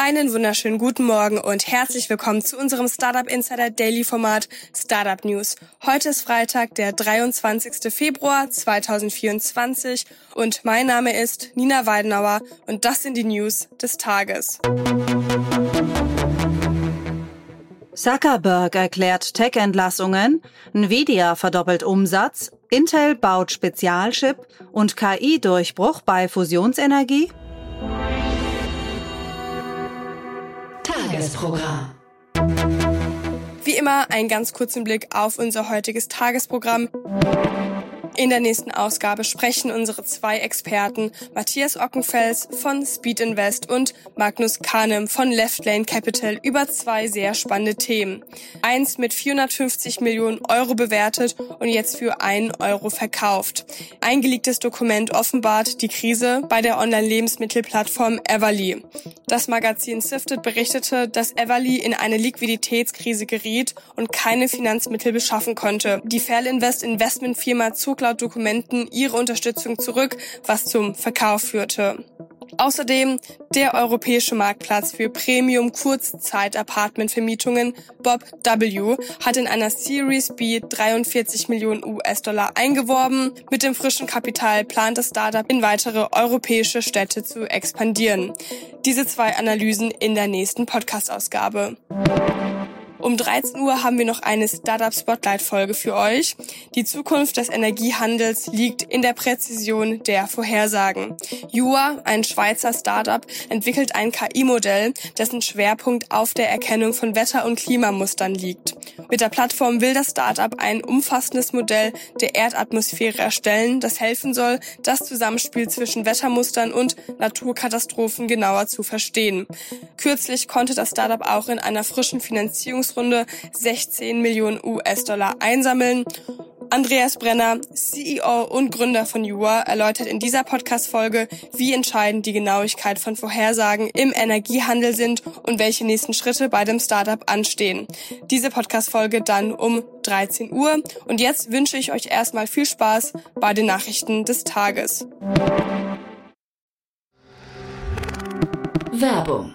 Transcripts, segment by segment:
Einen wunderschönen guten Morgen und herzlich willkommen zu unserem Startup Insider Daily Format Startup News. Heute ist Freitag, der 23. Februar 2024 und mein Name ist Nina Weidenauer und das sind die News des Tages. Zuckerberg erklärt Tech-Entlassungen, Nvidia verdoppelt Umsatz, Intel baut Spezialchip und KI-Durchbruch bei Fusionsenergie? Tagesprogramm. Wie immer einen ganz kurzen Blick auf unser heutiges Tagesprogramm. In der nächsten Ausgabe sprechen unsere zwei Experten Matthias Ockenfels von Speed Invest und Magnus Kahnem von Left Lane Capital über zwei sehr spannende Themen. Eins mit 450 Millionen Euro bewertet und jetzt für einen Euro verkauft. Ein geleaktes Dokument offenbart die Krise bei der Online-Lebensmittelplattform Everly. Das Magazin Sifted berichtete, dass Everly in eine Liquiditätskrise geriet und keine Finanzmittel beschaffen konnte. Die Fairlinvest Investmentfirma zog laut Dokumenten ihre Unterstützung zurück, was zum Verkauf führte. Außerdem der europäische Marktplatz für Premium Kurzzeit-Apartmentvermietungen Bob W. hat in einer Series B 43 Millionen US-Dollar eingeworben. Mit dem frischen Kapital plant das Startup in weitere europäische Städte zu expandieren. Diese zwei Analysen in der nächsten Podcast-Ausgabe. Um 13 Uhr haben wir noch eine Startup Spotlight Folge für euch. Die Zukunft des Energiehandels liegt in der Präzision der Vorhersagen. Jua, ein Schweizer Startup, entwickelt ein KI-Modell, dessen Schwerpunkt auf der Erkennung von Wetter- und Klimamustern liegt. Mit der Plattform will das Startup ein umfassendes Modell der Erdatmosphäre erstellen, das helfen soll, das Zusammenspiel zwischen Wettermustern und Naturkatastrophen genauer zu verstehen. Kürzlich konnte das Startup auch in einer frischen Finanzierungs Finanzierungsrunde 16 Millionen US-Dollar einsammeln. Andreas Brenner, CEO und Gründer von Jua, erläutert in dieser Podcast-Folge, wie entscheidend die Genauigkeit von Vorhersagen im Energiehandel sind und welche nächsten Schritte bei dem Startup anstehen. Diese Podcast-Folge dann um 13 Uhr. Und jetzt wünsche ich euch erstmal viel Spaß bei den Nachrichten des Tages. Werbung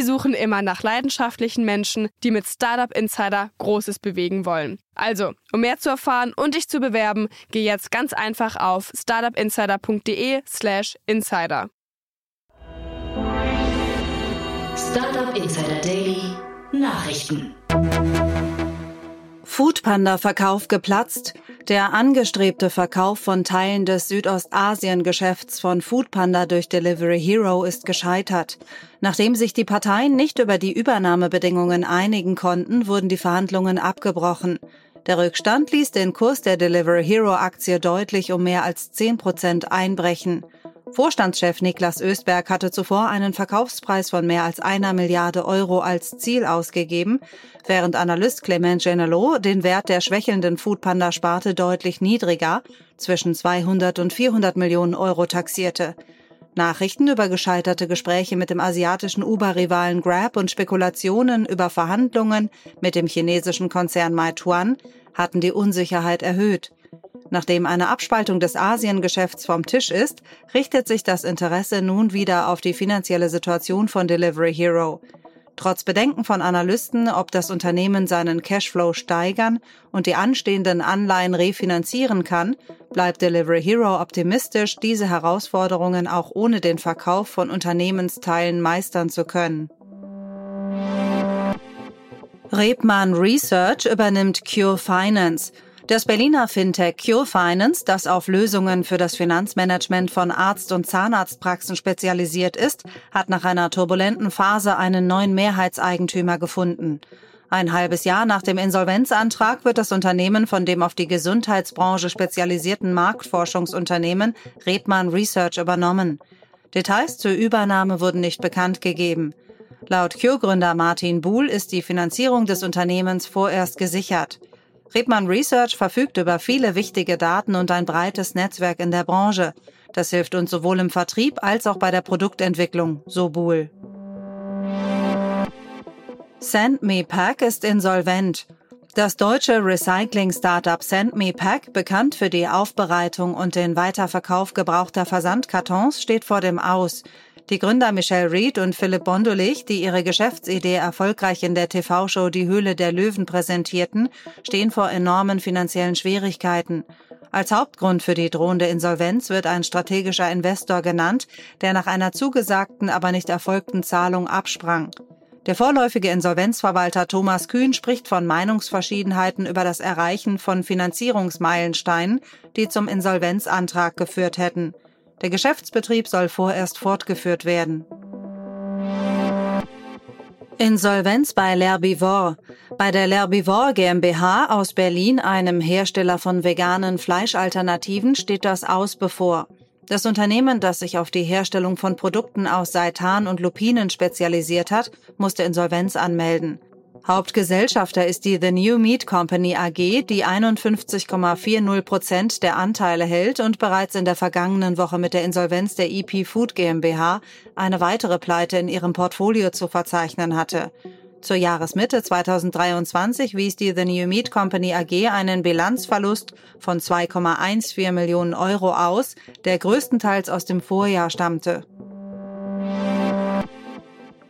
suchen immer nach leidenschaftlichen Menschen, die mit Startup Insider Großes bewegen wollen. Also, um mehr zu erfahren und dich zu bewerben, geh jetzt ganz einfach auf startupinsider.de/slash insider. Startup Insider Daily Nachrichten. Foodpanda-Verkauf geplatzt. Der angestrebte Verkauf von Teilen des Südostasien-Geschäfts von Foodpanda durch Delivery Hero ist gescheitert. Nachdem sich die Parteien nicht über die Übernahmebedingungen einigen konnten, wurden die Verhandlungen abgebrochen. Der Rückstand ließ den Kurs der Delivery Hero Aktie deutlich um mehr als 10 Prozent einbrechen. Vorstandschef Niklas Östberg hatte zuvor einen Verkaufspreis von mehr als einer Milliarde Euro als Ziel ausgegeben, während Analyst Clement Genelot den Wert der schwächelnden Foodpanda-Sparte deutlich niedriger, zwischen 200 und 400 Millionen Euro taxierte. Nachrichten über gescheiterte Gespräche mit dem asiatischen Uber-Rivalen Grab und Spekulationen über Verhandlungen mit dem chinesischen Konzern Meituan hatten die Unsicherheit erhöht. Nachdem eine Abspaltung des Asiengeschäfts vom Tisch ist, richtet sich das Interesse nun wieder auf die finanzielle Situation von Delivery Hero. Trotz Bedenken von Analysten, ob das Unternehmen seinen Cashflow steigern und die anstehenden Anleihen refinanzieren kann, bleibt Delivery Hero optimistisch, diese Herausforderungen auch ohne den Verkauf von Unternehmensteilen meistern zu können. Rebmann Research übernimmt Cure Finance. Das Berliner Fintech Cure Finance, das auf Lösungen für das Finanzmanagement von Arzt- und Zahnarztpraxen spezialisiert ist, hat nach einer turbulenten Phase einen neuen Mehrheitseigentümer gefunden. Ein halbes Jahr nach dem Insolvenzantrag wird das Unternehmen von dem auf die Gesundheitsbranche spezialisierten Marktforschungsunternehmen Rebmann Research übernommen. Details zur Übernahme wurden nicht bekannt gegeben. Laut Cure-Gründer Martin Buhl ist die Finanzierung des Unternehmens vorerst gesichert. Rebmann Research verfügt über viele wichtige Daten und ein breites Netzwerk in der Branche. Das hilft uns sowohl im Vertrieb als auch bei der Produktentwicklung, so Buhl. SendMePack ist insolvent. Das deutsche Recycling-Startup SendMePack, bekannt für die Aufbereitung und den Weiterverkauf gebrauchter Versandkartons, steht vor dem Aus. Die Gründer Michelle Reed und Philipp Bondulich, die ihre Geschäftsidee erfolgreich in der TV-Show Die Höhle der Löwen präsentierten, stehen vor enormen finanziellen Schwierigkeiten. Als Hauptgrund für die drohende Insolvenz wird ein strategischer Investor genannt, der nach einer zugesagten, aber nicht erfolgten Zahlung absprang. Der vorläufige Insolvenzverwalter Thomas Kühn spricht von Meinungsverschiedenheiten über das Erreichen von Finanzierungsmeilensteinen, die zum Insolvenzantrag geführt hätten. Der Geschäftsbetrieb soll vorerst fortgeführt werden. Insolvenz bei L'Herbivore. Bei der L'Herbivore GmbH aus Berlin, einem Hersteller von veganen Fleischalternativen, steht das aus bevor. Das Unternehmen, das sich auf die Herstellung von Produkten aus Seitan und Lupinen spezialisiert hat, musste Insolvenz anmelden. Hauptgesellschafter ist die The New Meat Company AG, die 51,40 Prozent der Anteile hält und bereits in der vergangenen Woche mit der Insolvenz der EP Food GmbH eine weitere Pleite in ihrem Portfolio zu verzeichnen hatte. Zur Jahresmitte 2023 wies die The New Meat Company AG einen Bilanzverlust von 2,14 Millionen Euro aus, der größtenteils aus dem Vorjahr stammte.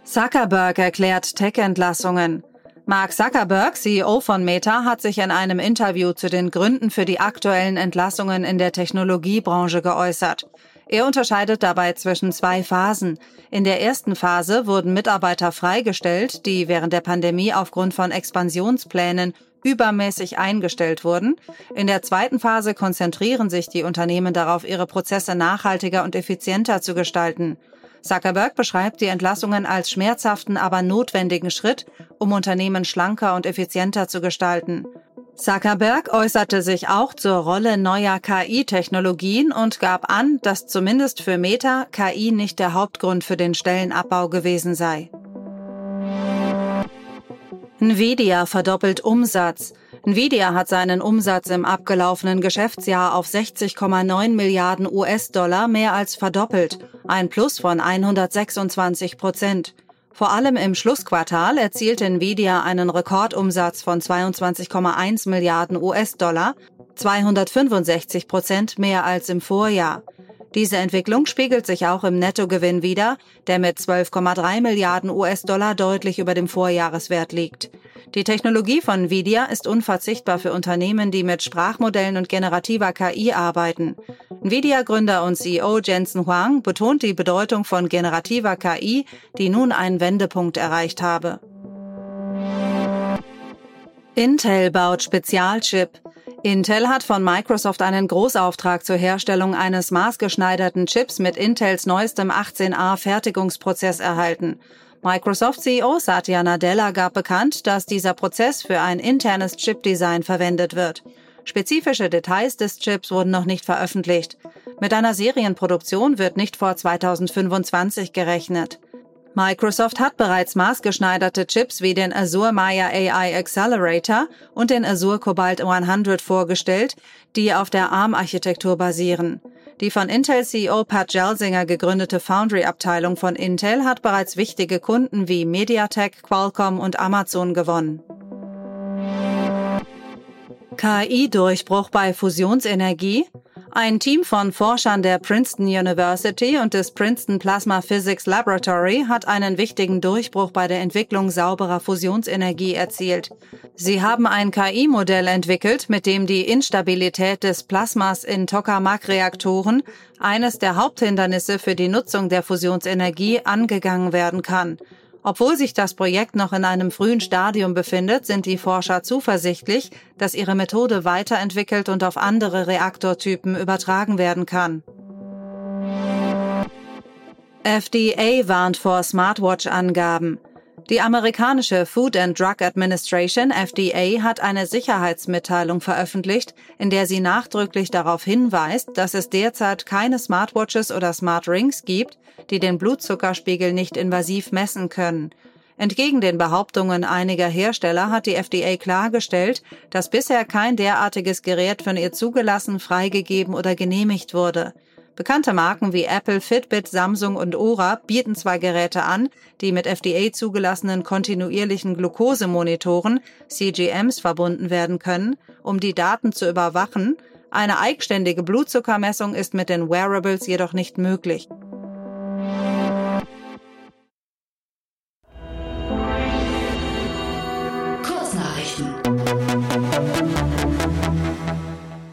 Zuckerberg erklärt Tech-Entlassungen. Mark Zuckerberg, CEO von Meta, hat sich in einem Interview zu den Gründen für die aktuellen Entlassungen in der Technologiebranche geäußert. Er unterscheidet dabei zwischen zwei Phasen. In der ersten Phase wurden Mitarbeiter freigestellt, die während der Pandemie aufgrund von Expansionsplänen übermäßig eingestellt wurden. In der zweiten Phase konzentrieren sich die Unternehmen darauf, ihre Prozesse nachhaltiger und effizienter zu gestalten. Zuckerberg beschreibt die Entlassungen als schmerzhaften, aber notwendigen Schritt, um Unternehmen schlanker und effizienter zu gestalten. Zuckerberg äußerte sich auch zur Rolle neuer KI-Technologien und gab an, dass zumindest für Meta KI nicht der Hauptgrund für den Stellenabbau gewesen sei. Nvidia verdoppelt Umsatz. Nvidia hat seinen Umsatz im abgelaufenen Geschäftsjahr auf 60,9 Milliarden US-Dollar mehr als verdoppelt, ein Plus von 126 Prozent. Vor allem im Schlussquartal erzielte Nvidia einen Rekordumsatz von 22,1 Milliarden US-Dollar, 265 Prozent mehr als im Vorjahr. Diese Entwicklung spiegelt sich auch im Nettogewinn wider, der mit 12,3 Milliarden US-Dollar deutlich über dem Vorjahreswert liegt. Die Technologie von Nvidia ist unverzichtbar für Unternehmen, die mit Sprachmodellen und generativer KI arbeiten. Nvidia-Gründer und CEO Jensen Huang betont die Bedeutung von generativer KI, die nun einen Wendepunkt erreicht habe. Intel baut Spezialchip. Intel hat von Microsoft einen Großauftrag zur Herstellung eines maßgeschneiderten Chips mit Intels neuestem 18a Fertigungsprozess erhalten. Microsoft-CEO Satya Nadella gab bekannt, dass dieser Prozess für ein internes Chipdesign verwendet wird. Spezifische Details des Chips wurden noch nicht veröffentlicht. Mit einer Serienproduktion wird nicht vor 2025 gerechnet. Microsoft hat bereits maßgeschneiderte Chips wie den Azure Maya AI Accelerator und den Azure Cobalt 100 vorgestellt, die auf der ARM-Architektur basieren. Die von Intel-CEO Pat Gelsinger gegründete Foundry-Abteilung von Intel hat bereits wichtige Kunden wie MediaTek, Qualcomm und Amazon gewonnen. KI-Durchbruch bei Fusionsenergie? Ein Team von Forschern der Princeton University und des Princeton Plasma Physics Laboratory hat einen wichtigen Durchbruch bei der Entwicklung sauberer Fusionsenergie erzielt. Sie haben ein KI-Modell entwickelt, mit dem die Instabilität des Plasmas in Tokamak-Reaktoren, eines der Haupthindernisse für die Nutzung der Fusionsenergie, angegangen werden kann. Obwohl sich das Projekt noch in einem frühen Stadium befindet, sind die Forscher zuversichtlich, dass ihre Methode weiterentwickelt und auf andere Reaktortypen übertragen werden kann. FDA warnt vor Smartwatch-Angaben. Die amerikanische Food and Drug Administration FDA hat eine Sicherheitsmitteilung veröffentlicht, in der sie nachdrücklich darauf hinweist, dass es derzeit keine Smartwatches oder Smart Rings gibt, die den Blutzuckerspiegel nicht invasiv messen können. Entgegen den Behauptungen einiger Hersteller hat die FDA klargestellt, dass bisher kein derartiges Gerät von ihr zugelassen, freigegeben oder genehmigt wurde. Bekannte Marken wie Apple, Fitbit, Samsung und Ora bieten zwar Geräte an, die mit FDA zugelassenen kontinuierlichen Glukosemonitoren, CGMs, verbunden werden können, um die Daten zu überwachen, eine eigenständige Blutzuckermessung ist mit den Wearables jedoch nicht möglich.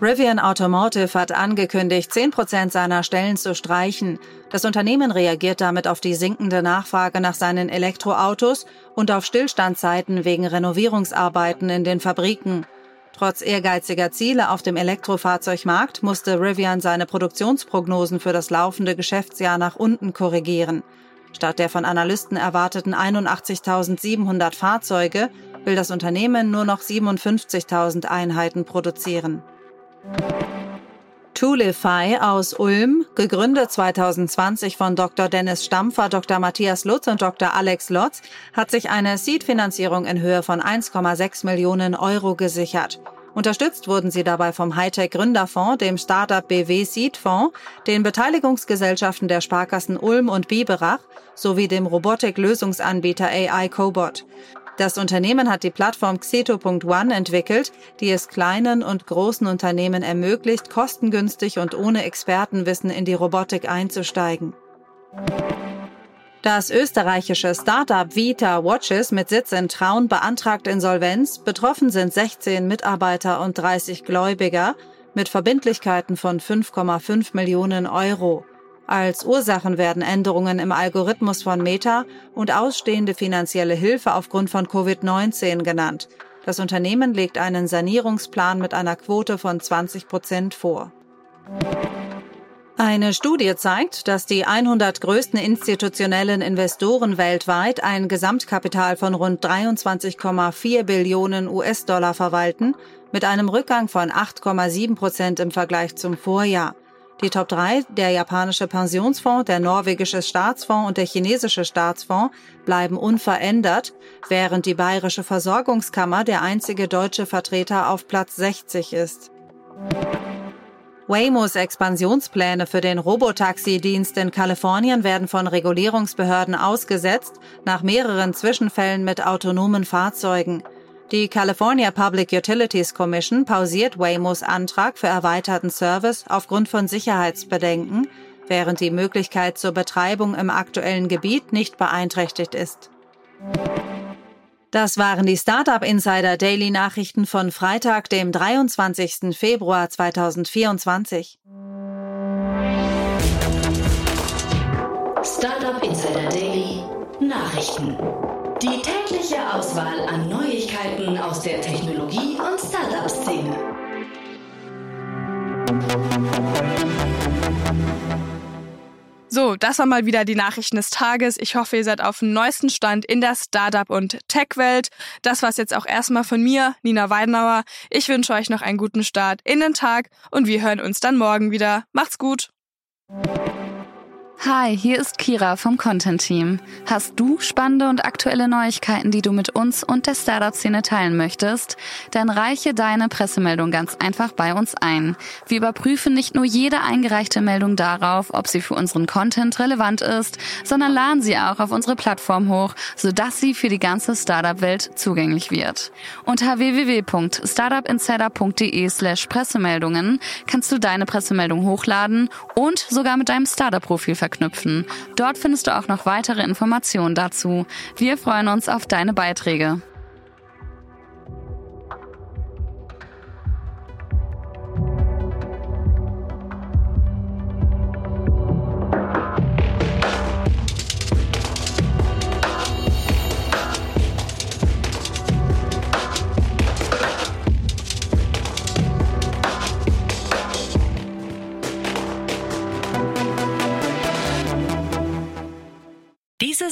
Rivian Automotive hat angekündigt, 10% seiner Stellen zu streichen. Das Unternehmen reagiert damit auf die sinkende Nachfrage nach seinen Elektroautos und auf Stillstandzeiten wegen Renovierungsarbeiten in den Fabriken. Trotz ehrgeiziger Ziele auf dem Elektrofahrzeugmarkt musste Rivian seine Produktionsprognosen für das laufende Geschäftsjahr nach unten korrigieren. Statt der von Analysten erwarteten 81.700 Fahrzeuge will das Unternehmen nur noch 57.000 Einheiten produzieren. Toolify aus Ulm, gegründet 2020 von Dr. Dennis Stampfer, Dr. Matthias Lutz und Dr. Alex Lotz, hat sich eine Seed-Finanzierung in Höhe von 1,6 Millionen Euro gesichert. Unterstützt wurden sie dabei vom Hightech Gründerfonds, dem Startup BW Seed Fonds, den Beteiligungsgesellschaften der Sparkassen Ulm und Biberach sowie dem Robotik-Lösungsanbieter AI Cobot. Das Unternehmen hat die Plattform Xeto.one entwickelt, die es kleinen und großen Unternehmen ermöglicht, kostengünstig und ohne Expertenwissen in die Robotik einzusteigen. Das österreichische Startup Vita Watches mit Sitz in Traun beantragt Insolvenz. Betroffen sind 16 Mitarbeiter und 30 Gläubiger mit Verbindlichkeiten von 5,5 Millionen Euro. Als Ursachen werden Änderungen im Algorithmus von Meta und ausstehende finanzielle Hilfe aufgrund von Covid-19 genannt. Das Unternehmen legt einen Sanierungsplan mit einer Quote von 20 Prozent vor. Eine Studie zeigt, dass die 100 größten institutionellen Investoren weltweit ein Gesamtkapital von rund 23,4 Billionen US-Dollar verwalten, mit einem Rückgang von 8,7 Prozent im Vergleich zum Vorjahr. Die Top 3, der japanische Pensionsfonds, der norwegische Staatsfonds und der chinesische Staatsfonds, bleiben unverändert, während die bayerische Versorgungskammer der einzige deutsche Vertreter auf Platz 60 ist. Waymos Expansionspläne für den Robotaxi-Dienst in Kalifornien werden von Regulierungsbehörden ausgesetzt, nach mehreren Zwischenfällen mit autonomen Fahrzeugen. Die California Public Utilities Commission pausiert Waymos Antrag für erweiterten Service aufgrund von Sicherheitsbedenken, während die Möglichkeit zur Betreibung im aktuellen Gebiet nicht beeinträchtigt ist. Das waren die Startup Insider Daily Nachrichten von Freitag, dem 23. Februar 2024. Startup Insider Daily Nachrichten. Die Auswahl an Neuigkeiten aus der Technologie- und Startup-Szene. So, das war mal wieder die Nachrichten des Tages. Ich hoffe, ihr seid auf dem neuesten Stand in der Startup- und Tech-Welt. Das war es jetzt auch erstmal von mir, Nina Weidenauer. Ich wünsche euch noch einen guten Start in den Tag und wir hören uns dann morgen wieder. Macht's gut! Hi, hier ist Kira vom Content Team. Hast du spannende und aktuelle Neuigkeiten, die du mit uns und der Startup-Szene teilen möchtest? Dann reiche deine Pressemeldung ganz einfach bei uns ein. Wir überprüfen nicht nur jede eingereichte Meldung darauf, ob sie für unseren Content relevant ist, sondern laden sie auch auf unsere Plattform hoch, sodass sie für die ganze Startup-Welt zugänglich wird. Unter www.startupinsider.de slash Pressemeldungen kannst du deine Pressemeldung hochladen und sogar mit deinem Startup-Profil verknüpfen. Dort findest du auch noch weitere Informationen dazu. Wir freuen uns auf deine Beiträge.